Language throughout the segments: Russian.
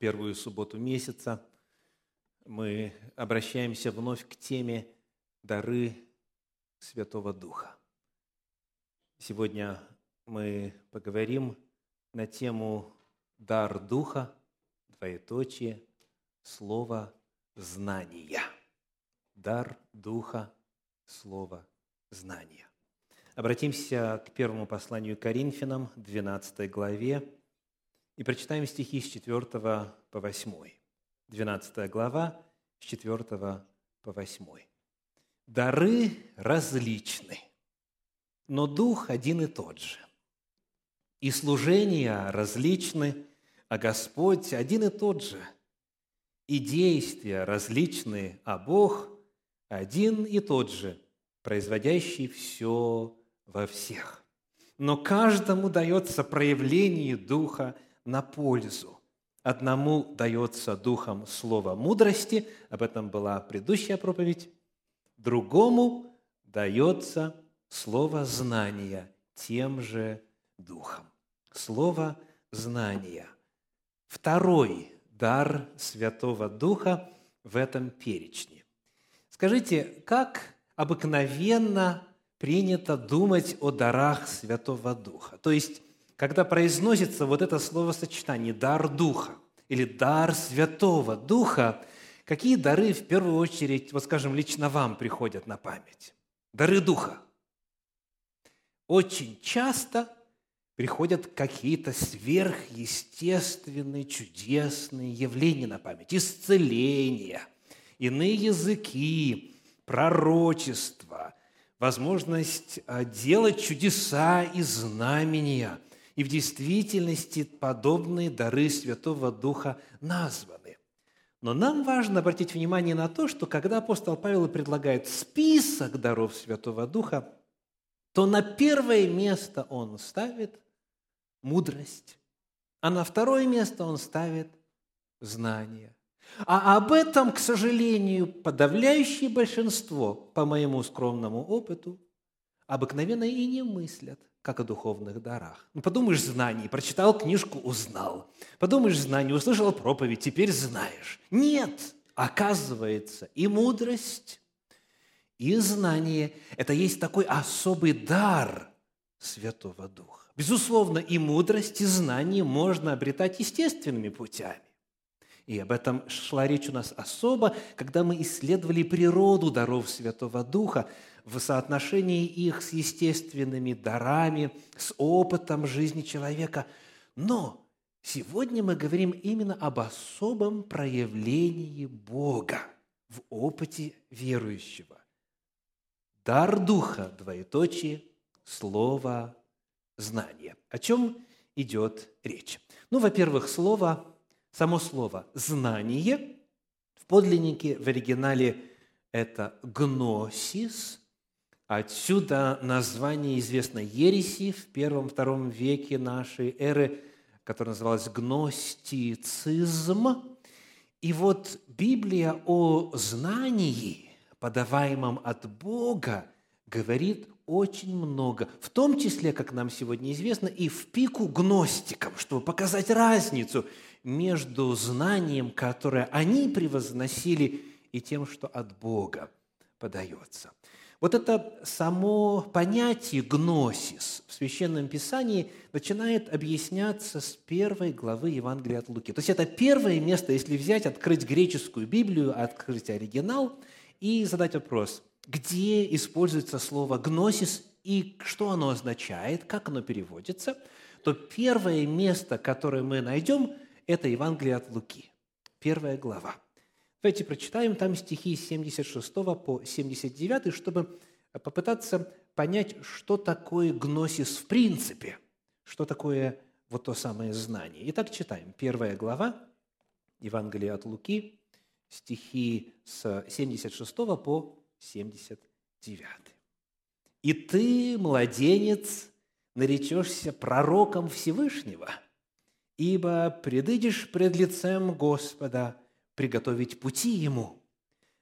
первую субботу месяца мы обращаемся вновь к теме «Дары Святого Духа». Сегодня мы поговорим на тему «Дар Духа», двоеточие, слово «знания». Дар Духа, слово «знания». Обратимся к первому посланию Коринфянам, 12 главе, и прочитаем стихи с 4 по 8. 12 глава, с 4 по 8. «Дары различны, но Дух один и тот же. И служения различны, а Господь один и тот же. И действия различны, а Бог один и тот же, производящий все во всех. Но каждому дается проявление Духа – на пользу. Одному дается духом слово мудрости, об этом была предыдущая проповедь, другому дается слово знания тем же духом. Слово знания. Второй дар Святого Духа в этом перечне. Скажите, как обыкновенно принято думать о дарах Святого Духа? То есть когда произносится вот это словосочетание «дар Духа» или «дар Святого Духа», какие дары в первую очередь, вот скажем, лично вам приходят на память? Дары Духа. Очень часто приходят какие-то сверхъестественные, чудесные явления на память. Исцеления, иные языки, пророчество, возможность а, делать чудеса и знамения – и в действительности подобные дары Святого Духа названы. Но нам важно обратить внимание на то, что когда апостол Павел предлагает список даров Святого Духа, то на первое место он ставит мудрость, а на второе место он ставит знание. А об этом, к сожалению, подавляющее большинство, по моему скромному опыту, обыкновенно и не мыслят как о духовных дарах. Ну, подумаешь, знание, прочитал книжку, узнал. Подумаешь, знание, услышал проповедь, теперь знаешь. Нет, оказывается, и мудрость, и знание – это есть такой особый дар Святого Духа. Безусловно, и мудрость, и знание можно обретать естественными путями. И об этом шла речь у нас особо, когда мы исследовали природу даров Святого Духа, в соотношении их с естественными дарами, с опытом жизни человека. Но сегодня мы говорим именно об особом проявлении Бога в опыте верующего. Дар Духа, двоеточие, слово, знание. О чем идет речь? Ну, во-первых, слово, само слово «знание» в подлиннике, в оригинале это «гносис», Отсюда название известной ереси в первом-втором веке нашей эры, которая называлась гностицизм. И вот Библия о знании, подаваемом от Бога, говорит очень много, в том числе, как нам сегодня известно, и в пику гностикам, чтобы показать разницу между знанием, которое они превозносили, и тем, что от Бога подается. Вот это само понятие гносис в Священном Писании начинает объясняться с первой главы Евангелия от Луки. То есть это первое место, если взять, открыть греческую Библию, открыть оригинал и задать вопрос, где используется слово гносис и что оно означает, как оно переводится, то первое место, которое мы найдем, это Евангелие от Луки, первая глава. Давайте прочитаем там стихи с 76 по 79, чтобы попытаться понять, что такое гносис в принципе, что такое вот то самое знание. Итак, читаем. Первая глава Евангелия от Луки, стихи с 76 по 79. «И ты, младенец, наречешься пророком Всевышнего, ибо предыдешь пред лицем Господа – приготовить пути ему,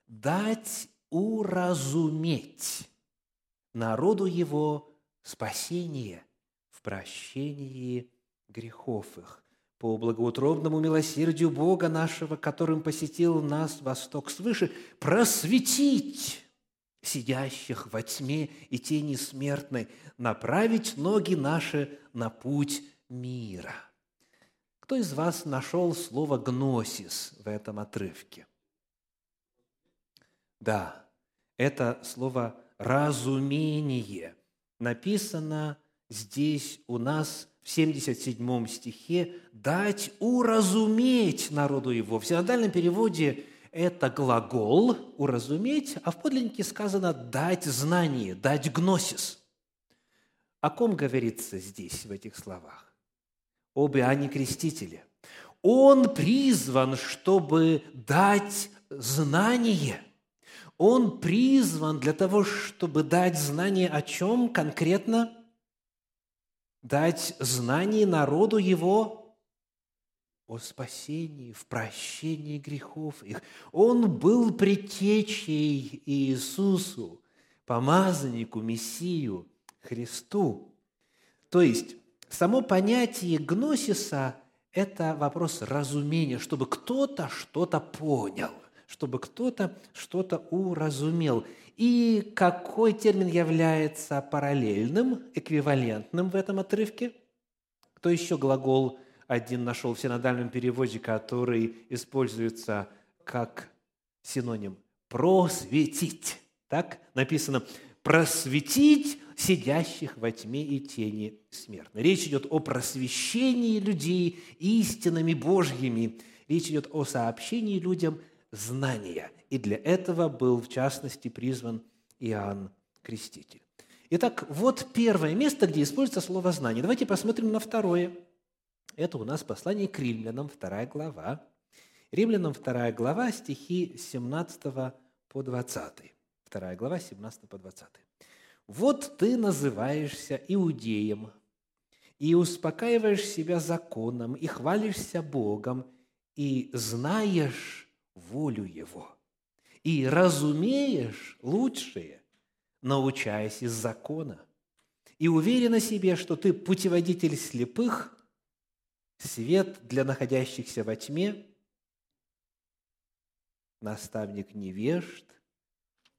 дать уразуметь народу его спасение в прощении грехов их, по благоутробному милосердию Бога нашего, которым посетил нас восток свыше, просветить сидящих во тьме и тени смертной, направить ноги наши на путь мира. Кто из вас нашел слово «гносис» в этом отрывке? Да, это слово «разумение» написано здесь у нас в 77 стихе «дать уразуметь народу его». В синодальном переводе это глагол «уразуметь», а в подлиннике сказано «дать знание», «дать гносис». О ком говорится здесь, в этих словах? Об Иоанне Крестителе. Он призван, чтобы дать знание. Он призван для того, чтобы дать знание о чем конкретно? Дать знание народу его о спасении, в прощении грехов их. Он был предтечей Иисусу, помазаннику, Мессию, Христу. То есть, само понятие гносиса – это вопрос разумения, чтобы кто-то что-то понял, чтобы кто-то что-то уразумел. И какой термин является параллельным, эквивалентным в этом отрывке? Кто еще глагол один нашел в синодальном переводе, который используется как синоним «просветить». Так написано «просветить сидящих во тьме и тени смертной». Речь идет о просвещении людей истинами Божьими. Речь идет о сообщении людям знания. И для этого был, в частности, призван Иоанн Креститель. Итак, вот первое место, где используется слово «знание». Давайте посмотрим на второе – это у нас послание к римлянам, вторая глава. Римлянам вторая глава, стихи 17 по 20. Вторая глава, 17 по 20. «Вот ты называешься иудеем, и успокаиваешь себя законом, и хвалишься Богом, и знаешь волю Его, и разумеешь лучшее, научаясь из закона, и уверен о себе, что ты путеводитель слепых – свет для находящихся во тьме, наставник невежд,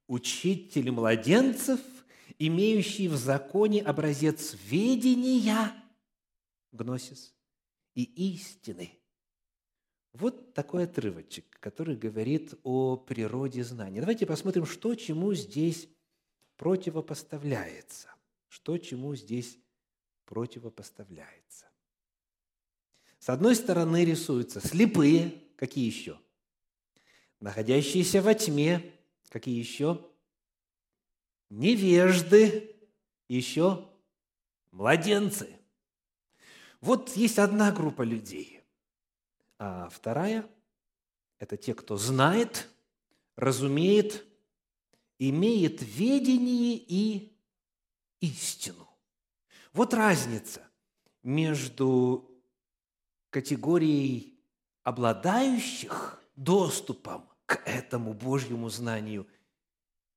учитель младенцев, имеющий в законе образец ведения, гносис, и истины. Вот такой отрывочек, который говорит о природе знания. Давайте посмотрим, что чему здесь противопоставляется. Что чему здесь противопоставляется. С одной стороны рисуются слепые, какие еще? Находящиеся во тьме, какие еще? Невежды, еще младенцы. Вот есть одна группа людей, а вторая – это те, кто знает, разумеет, имеет ведение и истину. Вот разница между категорией обладающих доступом к этому Божьему знанию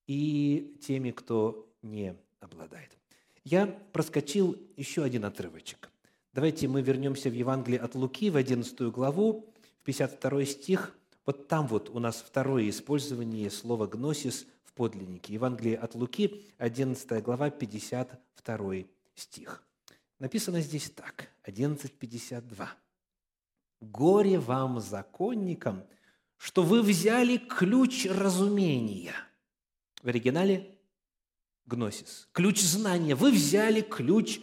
и теми, кто не обладает. Я проскочил еще один отрывочек. Давайте мы вернемся в Евангелие от Луки, в 11 главу, в 52 стих. Вот там вот у нас второе использование слова «гносис» в подлиннике. Евангелие от Луки, 11 глава, 52 стих. Написано здесь так, 11.52. Горе вам, законникам, что вы взяли ключ разумения. В оригинале гносис. Ключ знания. Вы взяли ключ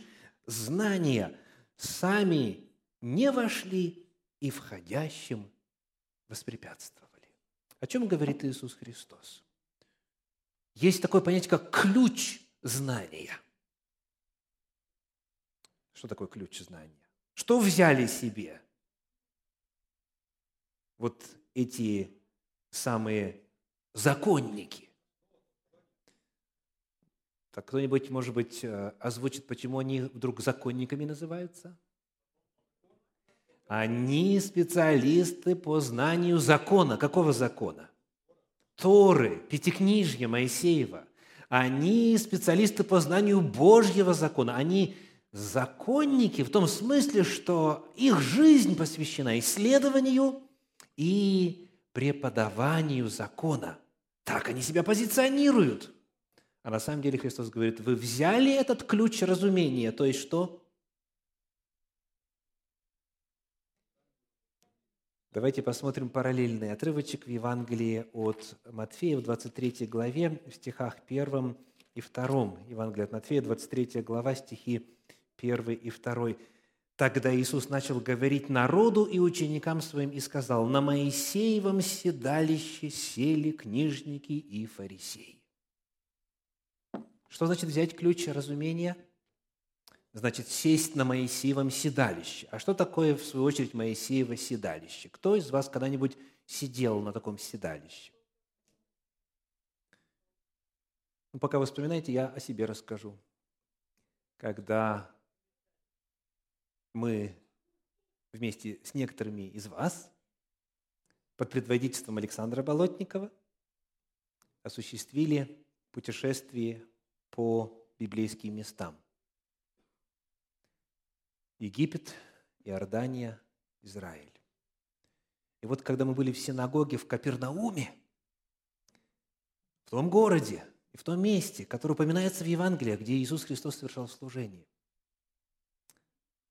знания. Сами не вошли и входящим воспрепятствовали. О чем говорит Иисус Христос? Есть такое понятие, как ключ знания. Что такое ключ знания? Что взяли себе? вот эти самые законники. Так кто-нибудь, может быть, э, озвучит, почему они вдруг законниками называются? Они специалисты по знанию закона. Какого закона? Торы, Пятикнижья Моисеева. Они специалисты по знанию Божьего закона. Они законники в том смысле, что их жизнь посвящена исследованию и преподаванию закона. Так они себя позиционируют. А на самом деле Христос говорит, вы взяли этот ключ разумения, то есть что? Давайте посмотрим параллельный отрывочек в Евангелии от Матфея в 23 главе, в стихах 1 и 2. Евангелие от Матфея, 23 глава, стихи 1 и 2. Тогда Иисус начал говорить народу и ученикам своим и сказал, «На Моисеевом седалище сели книжники и фарисеи». Что значит взять ключ разумения – значит, сесть на Моисеевом седалище. А что такое, в свою очередь, Моисеево седалище? Кто из вас когда-нибудь сидел на таком седалище? Ну, пока вы вспоминаете, я о себе расскажу. Когда мы вместе с некоторыми из вас под предводительством Александра Болотникова осуществили путешествие по библейским местам – Египет, Иордания, Израиль. И вот когда мы были в синагоге в Капернауме, в том городе и в том месте, которое упоминается в Евангелии, где Иисус Христос совершал служение,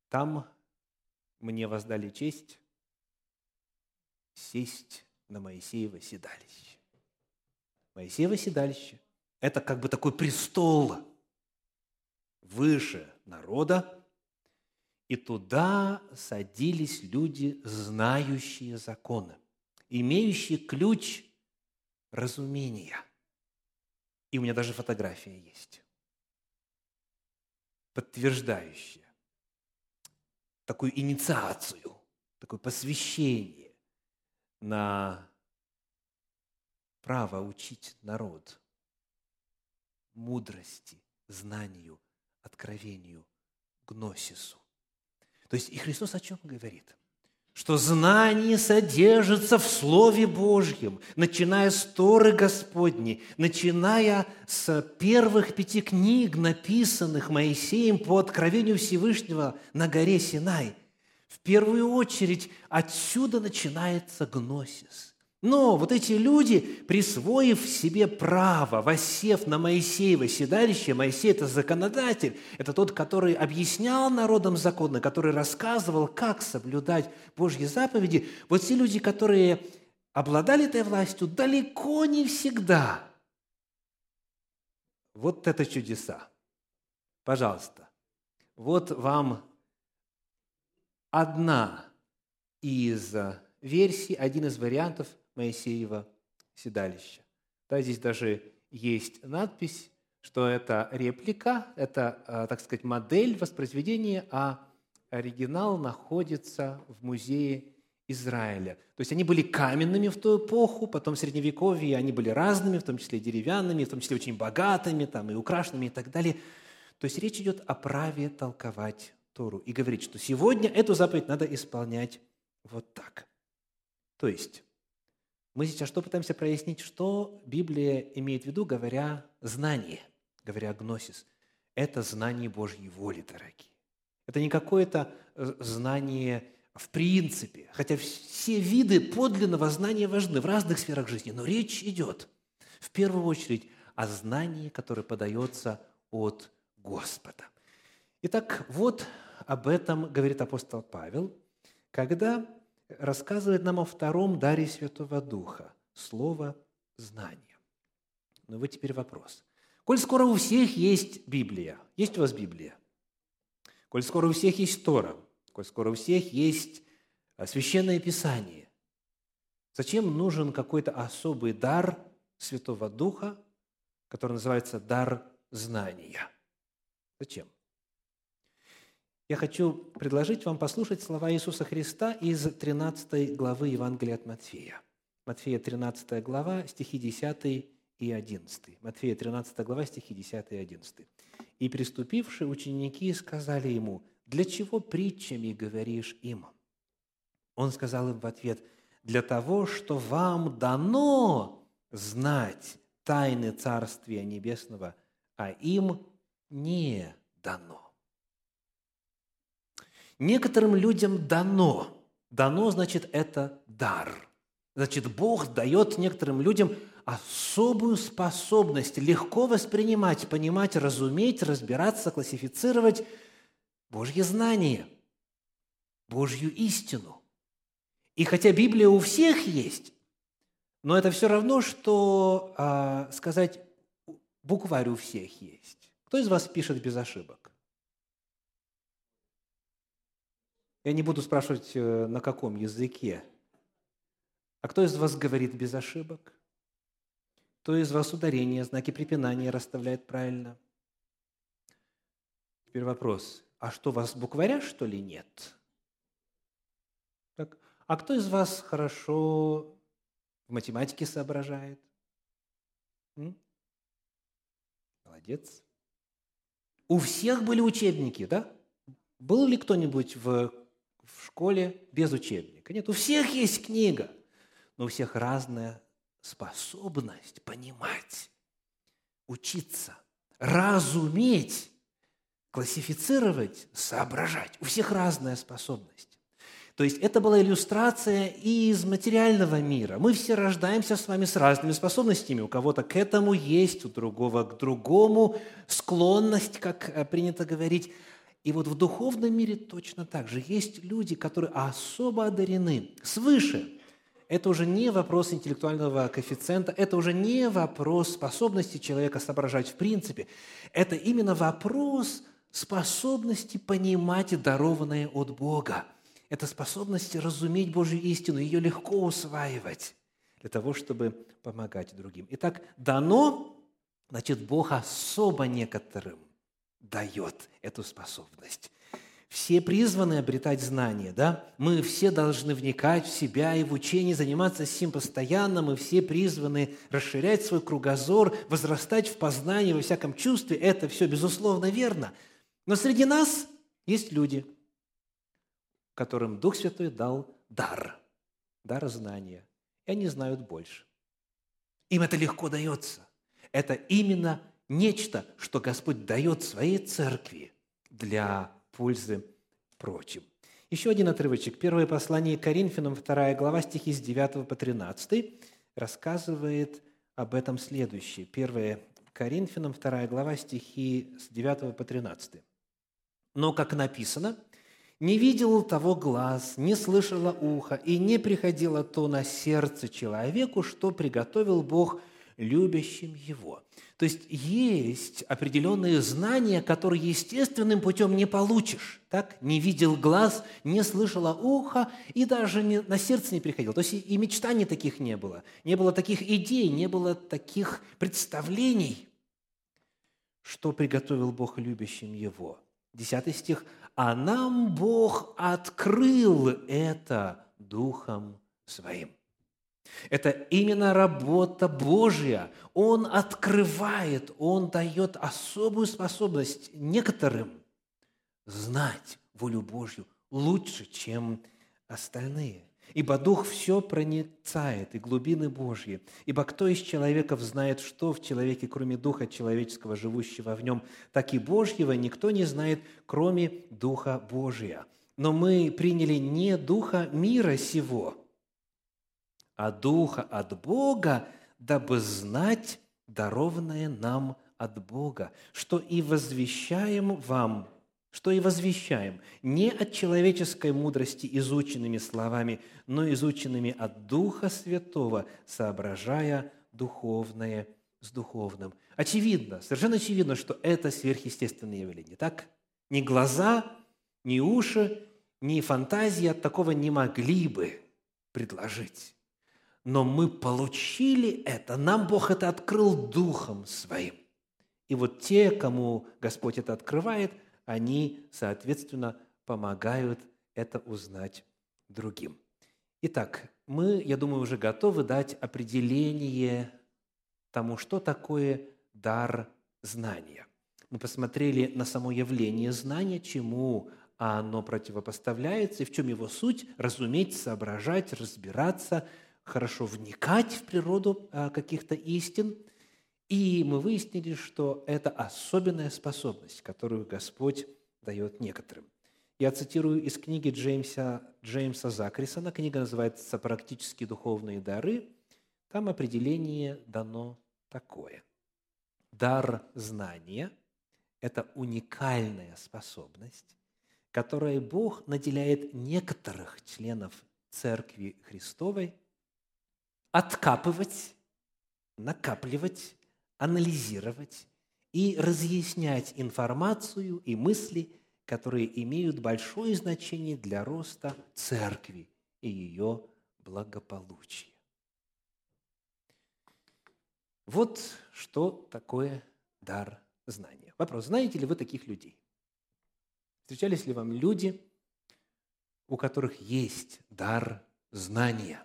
там мне воздали честь сесть на Моисеево седалище. Моисеево седалище – это как бы такой престол выше народа, и туда садились люди, знающие законы, имеющие ключ разумения. И у меня даже фотография есть, подтверждающая такую инициацию, такое посвящение на право учить народ мудрости, знанию, откровению, гносису. То есть и Христос о чем говорит? Что знание содержится в Слове Божьем, начиная с Торы Господней, начиная с первых пяти книг, написанных Моисеем по откровению Всевышнего на горе Синай. В первую очередь отсюда начинается гносис – но вот эти люди, присвоив себе право, воссев на Моисеево седалище, Моисей – это законодатель, это тот, который объяснял народам законы, который рассказывал, как соблюдать Божьи заповеди. Вот те люди, которые обладали этой властью, далеко не всегда. Вот это чудеса. Пожалуйста. Вот вам одна из версий, один из вариантов – Моисеева седалища. Да, здесь даже есть надпись, что это реплика, это, а, так сказать, модель воспроизведения, а оригинал находится в музее Израиля. То есть они были каменными в ту эпоху, потом в Средневековье они были разными, в том числе деревянными, в том числе очень богатыми там, и украшенными и так далее. То есть речь идет о праве толковать Тору и говорить, что сегодня эту заповедь надо исполнять вот так. То есть мы сейчас что пытаемся прояснить, что Библия имеет в виду, говоря знание, говоря гносис. Это знание Божьей воли, дорогие. Это не какое-то э, знание в принципе, хотя все виды подлинного знания важны в разных сферах жизни, но речь идет в первую очередь о знании, которое подается от Господа. Итак, вот об этом говорит апостол Павел, когда рассказывает нам о втором даре Святого Духа – слово знания. Но вот теперь вопрос. Коль скоро у всех есть Библия, есть у вас Библия? Коль скоро у всех есть Тора, коль скоро у всех есть а, Священное Писание, зачем нужен какой-то особый дар Святого Духа, который называется дар знания? Зачем? Я хочу предложить вам послушать слова Иисуса Христа из 13 главы Евангелия от Матфея. Матфея 13 глава, стихи 10 и 11. Матфея 13 глава, стихи 10 и 11. «И приступившие ученики сказали ему, «Для чего притчами говоришь им?» Он сказал им в ответ, «Для того, что вам дано знать тайны Царствия Небесного, а им не дано». Некоторым людям дано. Дано, значит, это дар. Значит, Бог дает некоторым людям особую способность легко воспринимать, понимать, разуметь, разбираться, классифицировать Божье знание, Божью истину. И хотя Библия у всех есть, но это все равно, что а, сказать, букварь у всех есть. Кто из вас пишет без ошибок? Я не буду спрашивать, э, на каком языке. А кто из вас говорит без ошибок? Кто из вас ударение, знаки препинания расставляет правильно? Теперь вопрос. А что, вас букваря, что ли, нет? Так. А кто из вас хорошо в математике соображает? М? Молодец. У всех были учебники, да? Был ли кто-нибудь в, в школе без учебника? Нет, у всех есть книга, но у всех разная способность понимать, учиться, разуметь, классифицировать, соображать. У всех разная способность. То есть это была иллюстрация из материального мира. Мы все рождаемся с вами с разными способностями. У кого-то к этому есть, у другого к другому склонность, как э, принято говорить. И вот в духовном мире точно так же. Есть люди, которые особо одарены свыше. Это уже не вопрос интеллектуального коэффициента, это уже не вопрос способности человека соображать в принципе. Это именно вопрос способности понимать дарованное от Бога – это способность разуметь Божью истину, ее легко усваивать для того, чтобы помогать другим. Итак, дано, значит, Бог особо некоторым дает эту способность. Все призваны обретать знания, да? Мы все должны вникать в себя и в учение, заниматься сим постоянно. Мы все призваны расширять свой кругозор, возрастать в познании, во всяком чувстве. Это все, безусловно, верно. Но среди нас есть люди – которым Дух Святой дал дар, дар знания. И они знают больше. Им это легко дается. Это именно нечто, что Господь дает своей церкви для пользы прочим. Еще один отрывочек. Первое послание Коринфянам, 2 глава, стихи с 9 по 13, рассказывает об этом следующее. 1 Коринфянам, 2 глава, стихи с 9 по 13. «Но, как написано, не видел того глаз, не слышало ухо, и не приходило то на сердце человеку, что приготовил Бог любящим его. То есть есть определенные знания, которые естественным путем не получишь. Так? Не видел глаз, не слышало ухо, и даже не, на сердце не приходило. То есть и мечтаний таких не было. Не было таких идей, не было таких представлений, что приготовил Бог любящим его. Десятый стих а нам Бог открыл это Духом Своим. Это именно работа Божья. Он открывает, Он дает особую способность некоторым знать волю Божью лучше, чем остальные. Ибо Дух все проницает, и глубины Божьи. Ибо кто из человеков знает, что в человеке, кроме Духа человеческого, живущего в нем, так и Божьего никто не знает, кроме Духа Божия. Но мы приняли не Духа мира сего, а Духа от Бога, дабы знать дарованное нам от Бога, что и возвещаем вам – что и возвещаем, не от человеческой мудрости изученными словами, но изученными от Духа Святого, соображая духовное с духовным. Очевидно, совершенно очевидно, что это сверхъестественное явление, так? Ни глаза, ни уши, ни фантазия такого не могли бы предложить. Но мы получили это, нам Бог это открыл Духом Своим. И вот те, кому Господь это открывает – они, соответственно, помогают это узнать другим. Итак, мы, я думаю, уже готовы дать определение тому, что такое дар знания. Мы посмотрели на само явление знания, чему оно противопоставляется и в чем его суть, разуметь, соображать, разбираться, хорошо вникать в природу а, каких-то истин – и мы выяснили, что это особенная способность, которую Господь дает некоторым. Я цитирую из книги Джеймса, Джеймса Закрисона. Книга называется «Практические духовные дары». Там определение дано такое. Дар знания – это уникальная способность, которой Бог наделяет некоторых членов Церкви Христовой откапывать, накапливать, анализировать и разъяснять информацию и мысли, которые имеют большое значение для роста церкви и ее благополучия. Вот что такое дар знания. Вопрос, знаете ли вы таких людей? Встречались ли вам люди, у которых есть дар знания?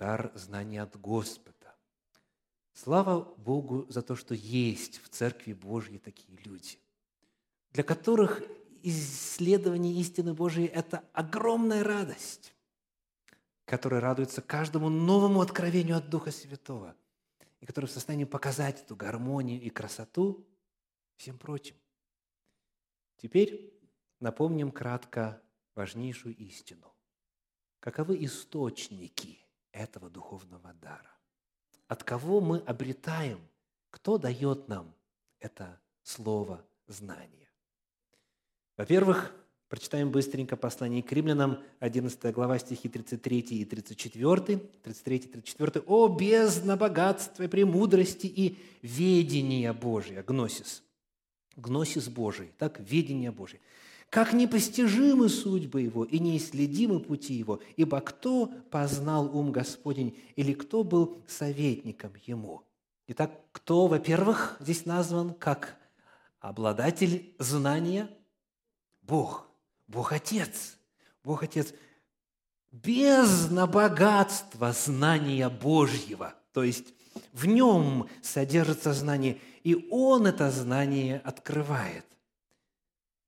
Дар знания от Господа. Слава Богу за то, что есть в Церкви Божьей такие люди, для которых исследование истины Божьей – это огромная радость, которая радуется каждому новому откровению от Духа Святого, и который в состоянии показать эту гармонию и красоту всем прочим. Теперь напомним кратко важнейшую истину. Каковы источники этого духовного дара? от кого мы обретаем, кто дает нам это слово знания. Во-первых, прочитаем быстренько послание к римлянам, 11 глава, стихи 33 и 34, 33 и 34. «О, бездна богатства, премудрости и ведения Божия!» Гносис. Гносис Божий, так, ведение Божие как непостижимы судьбы Его и неисследимы пути Его, ибо кто познал ум Господень или кто был советником Ему?» Итак, кто, во-первых, здесь назван как обладатель знания? Бог, Бог Отец, Бог Отец. Бездна богатства знания Божьего, то есть в нем содержится знание, и Он это знание открывает.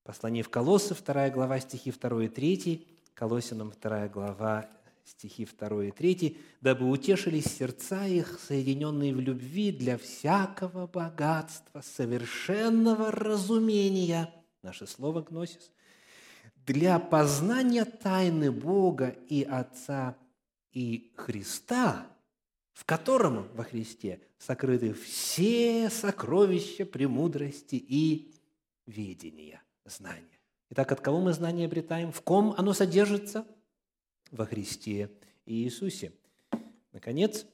Послание в Колоссы, 2 глава, стихи 2 и 3, Колосинам 2 глава, стихи 2 и 3, «Дабы утешились сердца их, соединенные в любви для всякого богатства, совершенного разумения». Наше слово «гносис» для познания тайны Бога и Отца и Христа, в котором во Христе сокрыты все сокровища премудрости и ведения знание. Итак, от кого мы знание обретаем? В ком оно содержится? Во Христе и Иисусе. Наконец,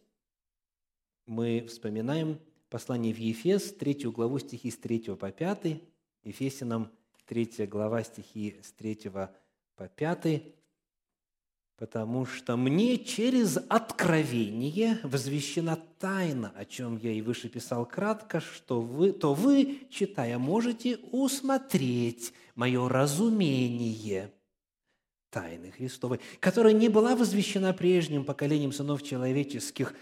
мы вспоминаем послание в Ефес, третью главу стихи с 3 по 5, Ефесянам 3 глава стихи с 3 по 5 потому что мне через откровение возвещена тайна, о чем я и выше писал кратко, что вы, то вы, читая, можете усмотреть мое разумение тайны Христовой, которая не была возвещена прежним поколением сынов человеческих,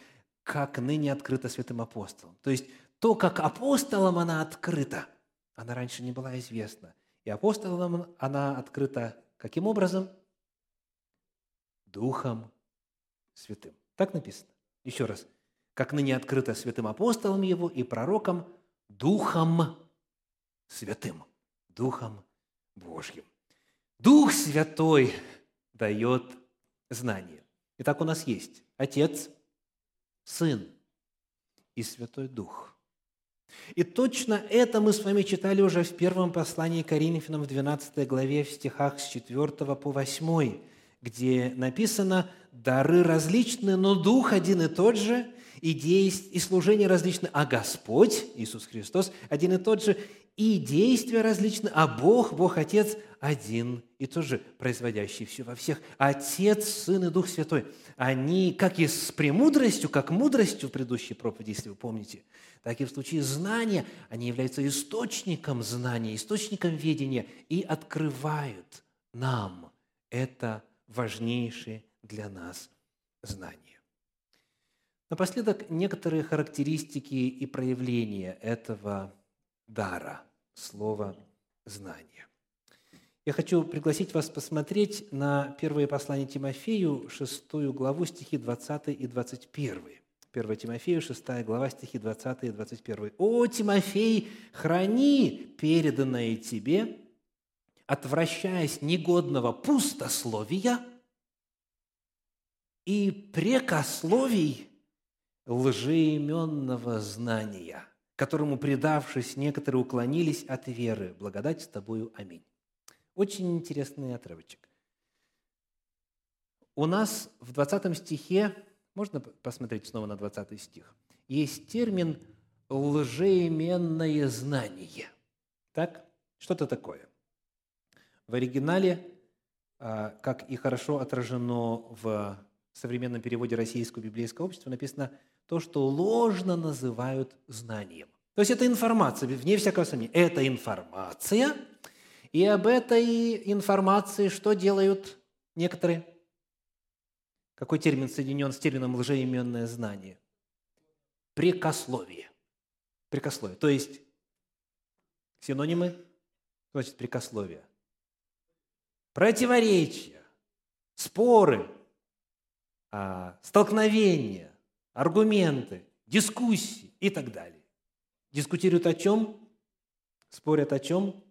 как ныне открыта святым апостолом. То есть то, как апостолам она открыта, она раньше не была известна. И апостолам она открыта каким образом – Духом Святым. Так написано. Еще раз. Как ныне открыто святым апостолом его и пророком Духом Святым. Духом Божьим. Дух Святой дает знание. Итак, у нас есть Отец, Сын и Святой Дух. И точно это мы с вами читали уже в первом послании Коринфянам в 12 главе в стихах с 4 по 8 где написано «дары различны, но Дух один и тот же, и, действ... и служение различны, а Господь, Иисус Христос, один и тот же, и действия различны, а Бог, Бог Отец, один и тот же, производящий все во всех. Отец, Сын и Дух Святой. Они, как и с премудростью, как мудростью в предыдущей проповеди, если вы помните, так и в случае знания, они являются источником знания, источником ведения и открывают нам это важнейшие для нас знания. Напоследок, некоторые характеристики и проявления этого дара, слова знания. Я хочу пригласить вас посмотреть на первое послание Тимофею, шестую главу, стихи 20 и 21. 1 Тимофею, 6 глава, стихи 20 и 21. «О, Тимофей, храни переданное тебе, отвращаясь негодного пустословия и прекословий лжеименного знания, которому, предавшись, некоторые уклонились от веры. Благодать с тобою. Аминь. Очень интересный отрывочек. У нас в 20 стихе, можно посмотреть снова на 20 стих, есть термин «лжеименное знание». Так? Что это такое? В оригинале, а, как и хорошо отражено в современном переводе Российского библейского общества, написано то, что ложно называют знанием. То есть это информация, вне всякого сомнения. Это информация, и об этой информации что делают некоторые? Какой термин соединен с термином лжеименное знание? Прекословие. Прекословие. То есть синонимы, значит прекословие. Противоречия, споры, а, столкновения, аргументы, дискуссии и так далее. Дискутируют о чем? Спорят о чем?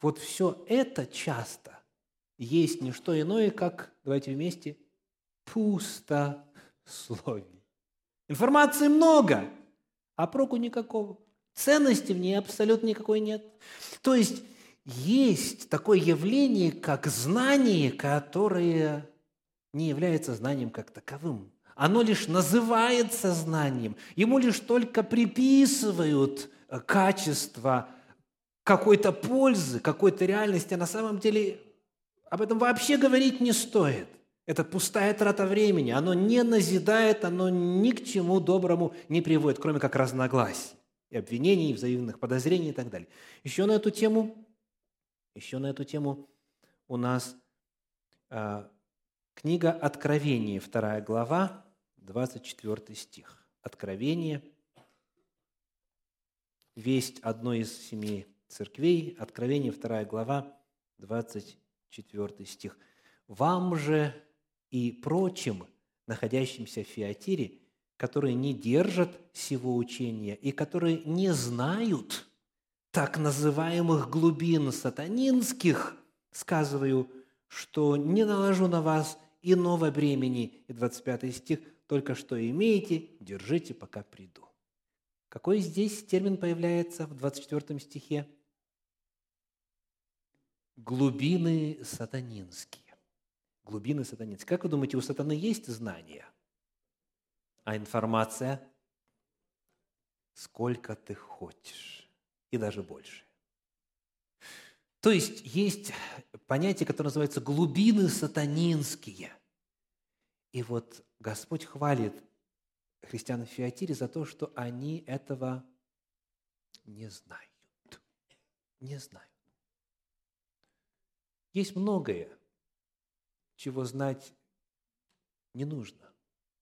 Вот все это часто есть не что иное, как, давайте вместе, пусто словие. Информации много, а проку никакого. Ценности в ней абсолютно никакой нет. То есть есть такое явление, как знание, которое не является знанием как таковым. Оно лишь называется знанием. Ему лишь только приписывают э, качество какой-то пользы, какой-то реальности. А на самом деле об этом вообще говорить не стоит. Это пустая трата времени. Оно не назидает, оно ни к чему доброму не приводит, кроме как разногласий и обвинений, и взаимных подозрений и так далее. Еще на эту тему, еще на эту тему у нас э, книга Откровение, вторая глава, 24 стих. Откровение, весть одной из семи церквей, Откровение, вторая глава, 24 стих. «Вам же и прочим, находящимся в Фиатире, которые не держат сего учения и которые не знают так называемых глубин сатанинских, сказываю, что не наложу на вас иного бремени». И 25 стих «Только что имеете, держите, пока приду». Какой здесь термин появляется в 24 стихе? Глубины сатанинские. Глубины сатанинские. Как вы думаете, у сатаны есть знания? А информация сколько ты хочешь, и даже больше. То есть есть понятие, которое называется глубины сатанинские. И вот Господь хвалит христиан в Фиатире за то, что они этого не знают. Не знают. Есть многое, чего знать не нужно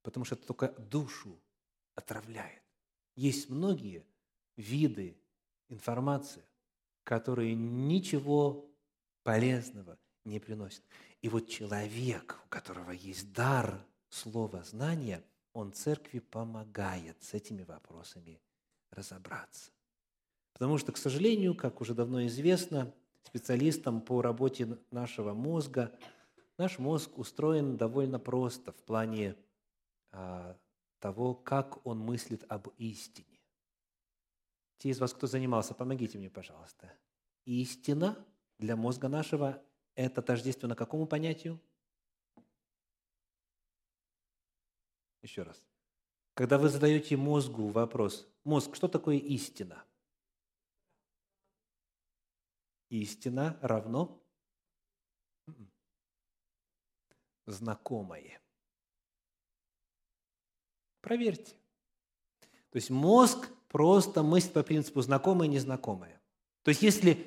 потому что это только душу отравляет. Есть многие виды информации, которые ничего полезного не приносят. И вот человек, у которого есть дар слова знания, он церкви помогает с этими вопросами разобраться. Потому что, к сожалению, как уже давно известно, специалистам по работе нашего мозга, наш мозг устроен довольно просто в плане а, того, как он мыслит об истине. Те из вас, кто занимался, помогите мне, пожалуйста. Истина для мозга нашего – это тождественно какому понятию? Еще раз. Когда вы задаете мозгу вопрос, мозг, что такое истина? Истина равно знакомое. Проверьте. То есть мозг просто мыслит по принципу знакомое и незнакомое. То есть если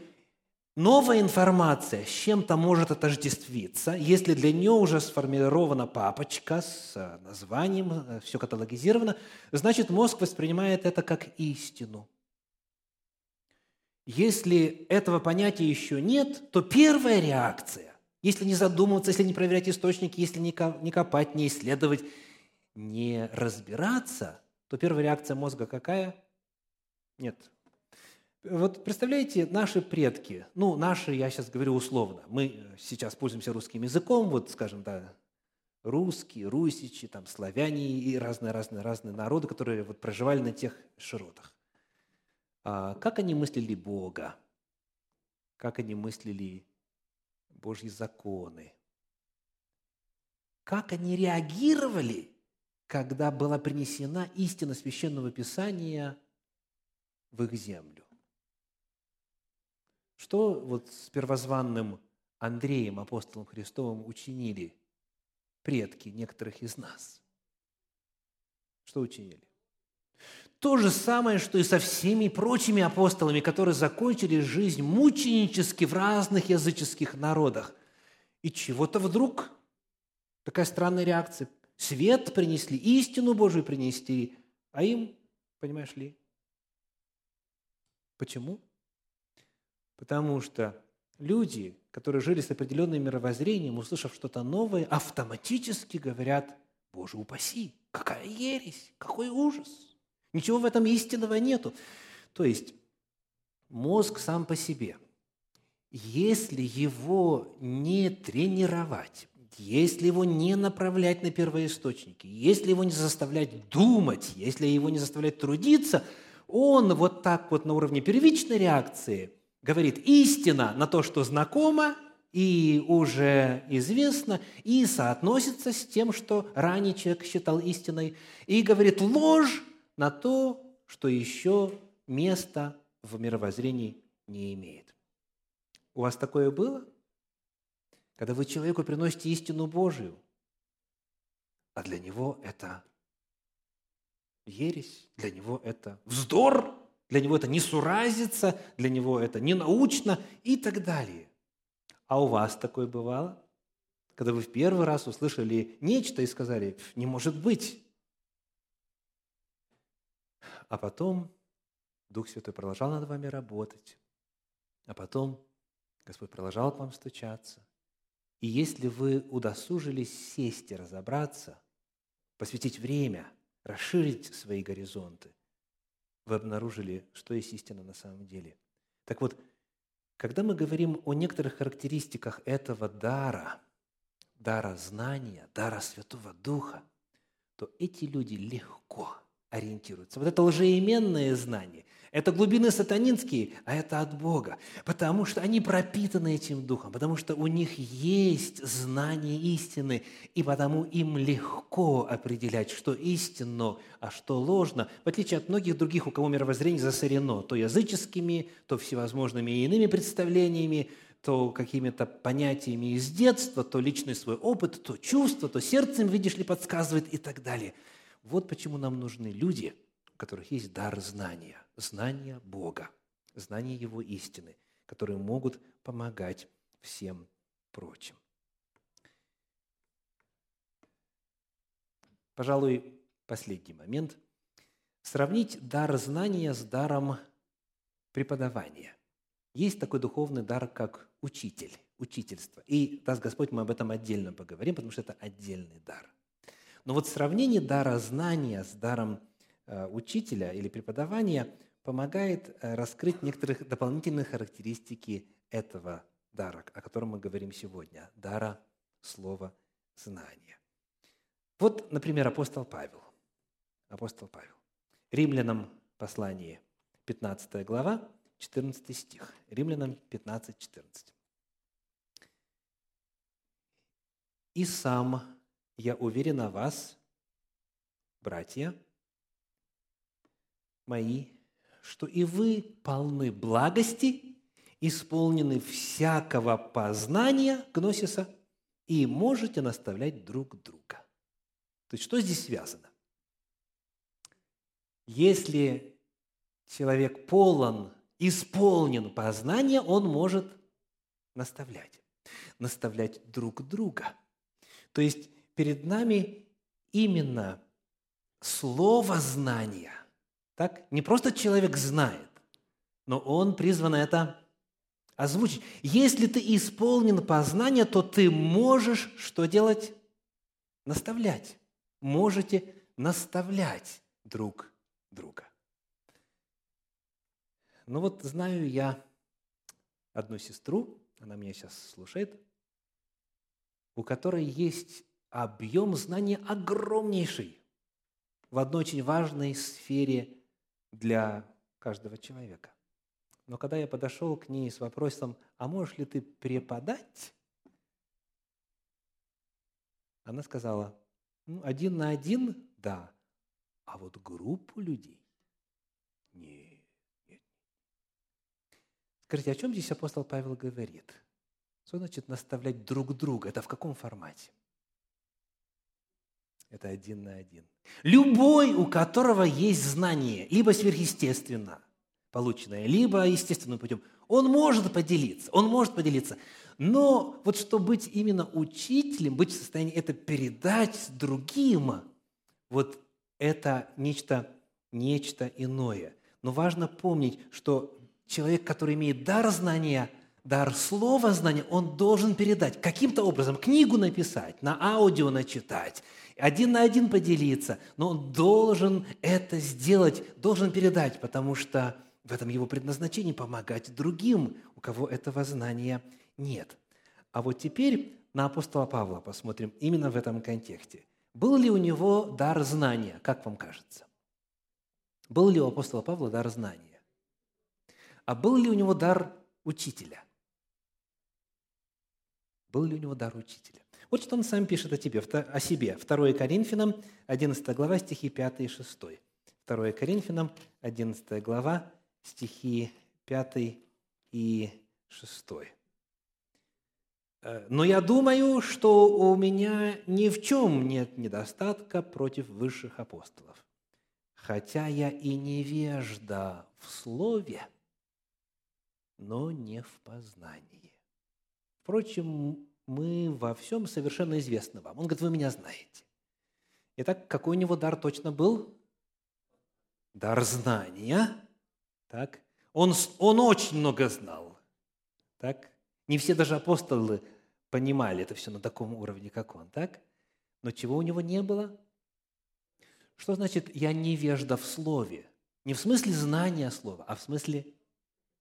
новая информация с чем-то может отождествиться, если для нее уже сформирована папочка с э, названием, э, все каталогизировано, значит мозг воспринимает это как истину. Если этого понятия еще нет, то первая реакция, если не задумываться, если не проверять источники, если не копать, не исследовать, не разбираться, то первая реакция мозга какая? Нет. Вот представляете, наши предки, ну, наши, я сейчас говорю условно, мы сейчас пользуемся русским языком, вот, скажем, да, русские, русичи, там, славяне и разные-разные-разные народы, которые вот проживали на тех широтах. А как они мыслили Бога? Как они мыслили Божьи законы? Как они реагировали, когда была принесена истина Священного Писания в их землю? Что вот с первозванным Андреем, апостолом Христовым, учинили предки некоторых из нас? Что учинили? То же самое, что и со всеми прочими апостолами, которые закончили жизнь мученически в разных языческих народах. И чего-то вдруг такая странная реакция. Свет принесли, истину Божию принесли, а им, понимаешь ли, почему? Потому что люди, которые жили с определенным мировоззрением, услышав что-то новое, автоматически говорят, Боже упаси, какая ересь, какой ужас – Ничего в этом истинного нету. То есть мозг сам по себе, если его не тренировать, если его не направлять на первоисточники, если его не заставлять думать, если его не заставлять трудиться, он вот так вот на уровне первичной реакции говорит истина на то, что знакомо и уже известно, и соотносится с тем, что ранее человек считал истиной, и говорит ложь на то, что еще места в мировоззрении не имеет. У вас такое было? Когда вы человеку приносите истину Божию, а для него это ересь, для него это вздор, для него это несуразица, для него это ненаучно и так далее. А у вас такое бывало? Когда вы в первый раз услышали нечто и сказали, не может быть, а потом Дух Святой продолжал над вами работать. А потом Господь продолжал к вам стучаться. И если вы удосужились сесть и разобраться, посвятить время, расширить свои горизонты, вы обнаружили, что есть истина на самом деле. Так вот, когда мы говорим о некоторых характеристиках этого дара, дара знания, дара Святого Духа, то эти люди легко – ориентируются. Вот это лжеименное знание, это глубины сатанинские, а это от Бога, потому что они пропитаны этим духом, потому что у них есть знание истины, и потому им легко определять, что истинно, а что ложно, в отличие от многих других, у кого мировоззрение засорено то языческими, то всевозможными иными представлениями, то какими-то понятиями из детства, то личный свой опыт, то чувство, то сердцем, видишь ли, подсказывает и так далее – вот почему нам нужны люди, у которых есть дар знания, знания Бога, знания Его истины, которые могут помогать всем прочим. Пожалуй, последний момент. Сравнить дар знания с даром преподавания. Есть такой духовный дар, как учитель, учительство. И, даст Господь, мы об этом отдельно поговорим, потому что это отдельный дар – но вот сравнение дара знания с даром э, учителя или преподавания помогает э, раскрыть некоторые дополнительные характеристики этого дара, о котором мы говорим сегодня, дара слова знания. Вот, например, апостол Павел. Апостол Павел. Римлянам послание, 15 глава, 14 стих. Римлянам 15, 14. «И сам я уверен о вас, братья мои, что и вы полны благости, исполнены всякого познания, гносиса, и можете наставлять друг друга. То есть, что здесь связано? Если человек полон, исполнен познания, он может наставлять. Наставлять друг друга. То есть, перед нами именно слово знания. Так? Не просто человек знает, но он призван это озвучить. Если ты исполнен познания, то ты можешь что делать? Наставлять. Можете наставлять друг друга. Ну вот знаю я одну сестру, она меня сейчас слушает, у которой есть объем знаний огромнейший в одной очень важной сфере для каждого человека. Но когда я подошел к ней с вопросом, а можешь ли ты преподать? Она сказала, ну, один на один, да, а вот группу людей – нет, нет. Скажите, о чем здесь апостол Павел говорит? Что значит наставлять друг друга? Это в каком формате? Это один на один. Любой, у которого есть знание, либо сверхъестественно полученное, либо естественным путем, он может поделиться, он может поделиться. Но вот что быть именно учителем, быть в состоянии это передать другим, вот это нечто, нечто иное. Но важно помнить, что человек, который имеет дар знания, дар слова знания, он должен передать каким-то образом, книгу написать, на аудио начитать, один на один поделиться, но он должен это сделать, должен передать, потому что в этом его предназначение помогать другим, у кого этого знания нет. А вот теперь на апостола Павла посмотрим именно в этом контексте. Был ли у него дар знания, как вам кажется? Был ли у апостола Павла дар знания? А был ли у него дар учителя? Был ли у него дар учителя? Вот что он сам пишет о, тебе, о себе. 2 Коринфянам, 11 глава, стихи 5 и 6. 2 Коринфянам, 11 глава, стихи 5 и 6. Э, «Но я думаю, что у меня ни в чем нет недостатка против высших апостолов, хотя я и невежда в слове, но не в познании. Впрочем, мы во всем совершенно известны вам. Он говорит, вы меня знаете. Итак, какой у него дар точно был? Дар знания. Так? Он, он очень много знал. Так? Не все даже апостолы понимали это все на таком уровне, как он. Так? Но чего у него не было? Что значит «я невежда в слове»? Не в смысле знания слова, а в смысле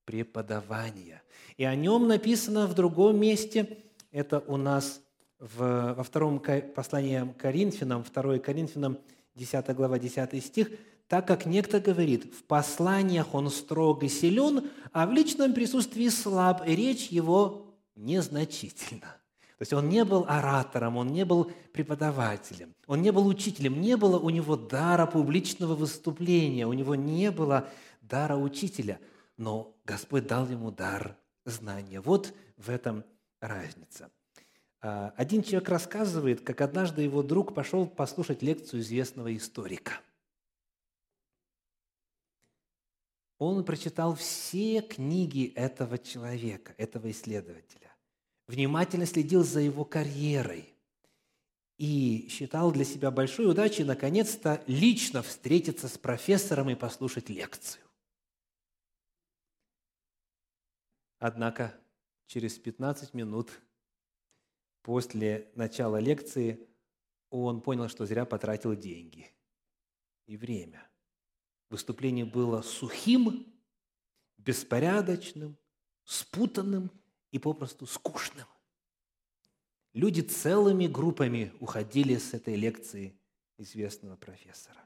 преподавания. И о нем написано в другом месте – это у нас в, во втором послании Коринфянам, 2 Коринфянам, 10 глава, 10 стих, так как некто говорит, в посланиях он строг и силен, а в личном присутствии слаб, и речь его незначительна. То есть он не был оратором, он не был преподавателем, он не был учителем, не было у него дара публичного выступления, у него не было дара учителя, но Господь дал ему дар знания. Вот в этом разница. А, один человек рассказывает, как однажды его друг пошел послушать лекцию известного историка. Он прочитал все книги этого человека, этого исследователя, внимательно следил за его карьерой и считал для себя большой удачей наконец-то лично встретиться с профессором и послушать лекцию. Однако через 15 минут после начала лекции он понял, что зря потратил деньги и время. Выступление было сухим, беспорядочным, спутанным и попросту скучным. Люди целыми группами уходили с этой лекции известного профессора.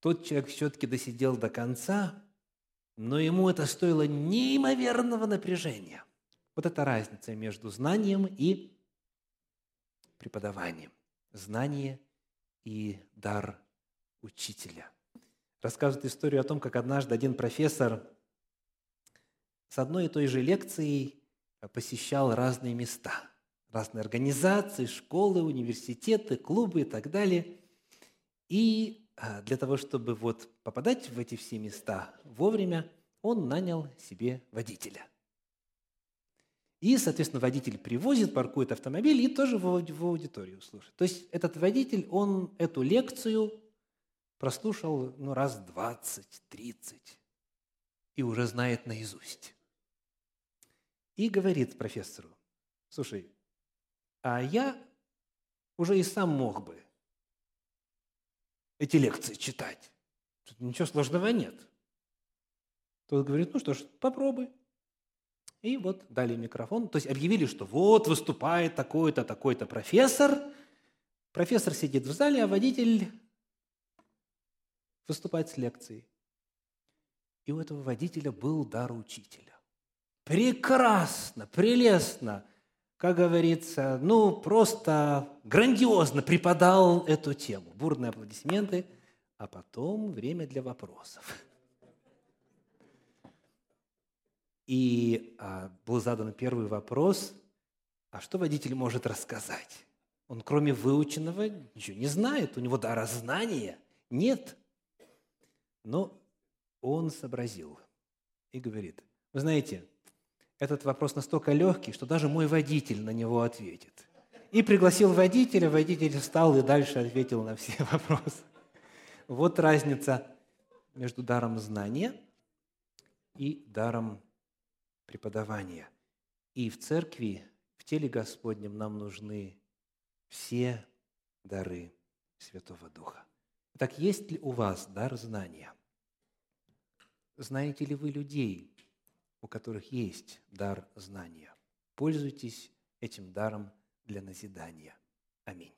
Тот человек все-таки досидел до конца, но ему это стоило неимоверного напряжения. Вот это разница между знанием и преподаванием. Знание и дар учителя. Рассказывает историю о том, как однажды один профессор с одной и той же лекцией посещал разные места, разные организации, школы, университеты, клубы и так далее. И а, для того, чтобы вот попадать в эти все места вовремя, он нанял себе водителя. И, соответственно, водитель привозит, паркует автомобиль и тоже в аудиторию слушает. То есть этот водитель, он эту лекцию прослушал ну, раз 20-30 и уже знает наизусть. И говорит профессору, слушай, а я уже и сам мог бы эти лекции читать. Тут ничего сложного нет. Тот говорит, ну что ж, попробуй. И вот дали микрофон, то есть объявили, что вот выступает такой-то, такой-то профессор. Профессор сидит в зале, а водитель выступает с лекцией. И у этого водителя был дар учителя. Прекрасно, прелестно, как говорится, ну, просто грандиозно преподал эту тему. Бурные аплодисменты, а потом время для вопросов. И а, был задан первый вопрос, а что водитель может рассказать? Он кроме выученного ничего не знает, у него дара знания нет. Но он сообразил и говорит, вы знаете, этот вопрос настолько легкий, что даже мой водитель на него ответит. И пригласил водителя, водитель встал и дальше ответил на все вопросы. Вот разница между даром знания и даром преподавания. И в церкви, в теле Господнем нам нужны все дары Святого Духа. Так есть ли у вас дар знания? Знаете ли вы людей, у которых есть дар знания? Пользуйтесь этим даром для назидания. Аминь.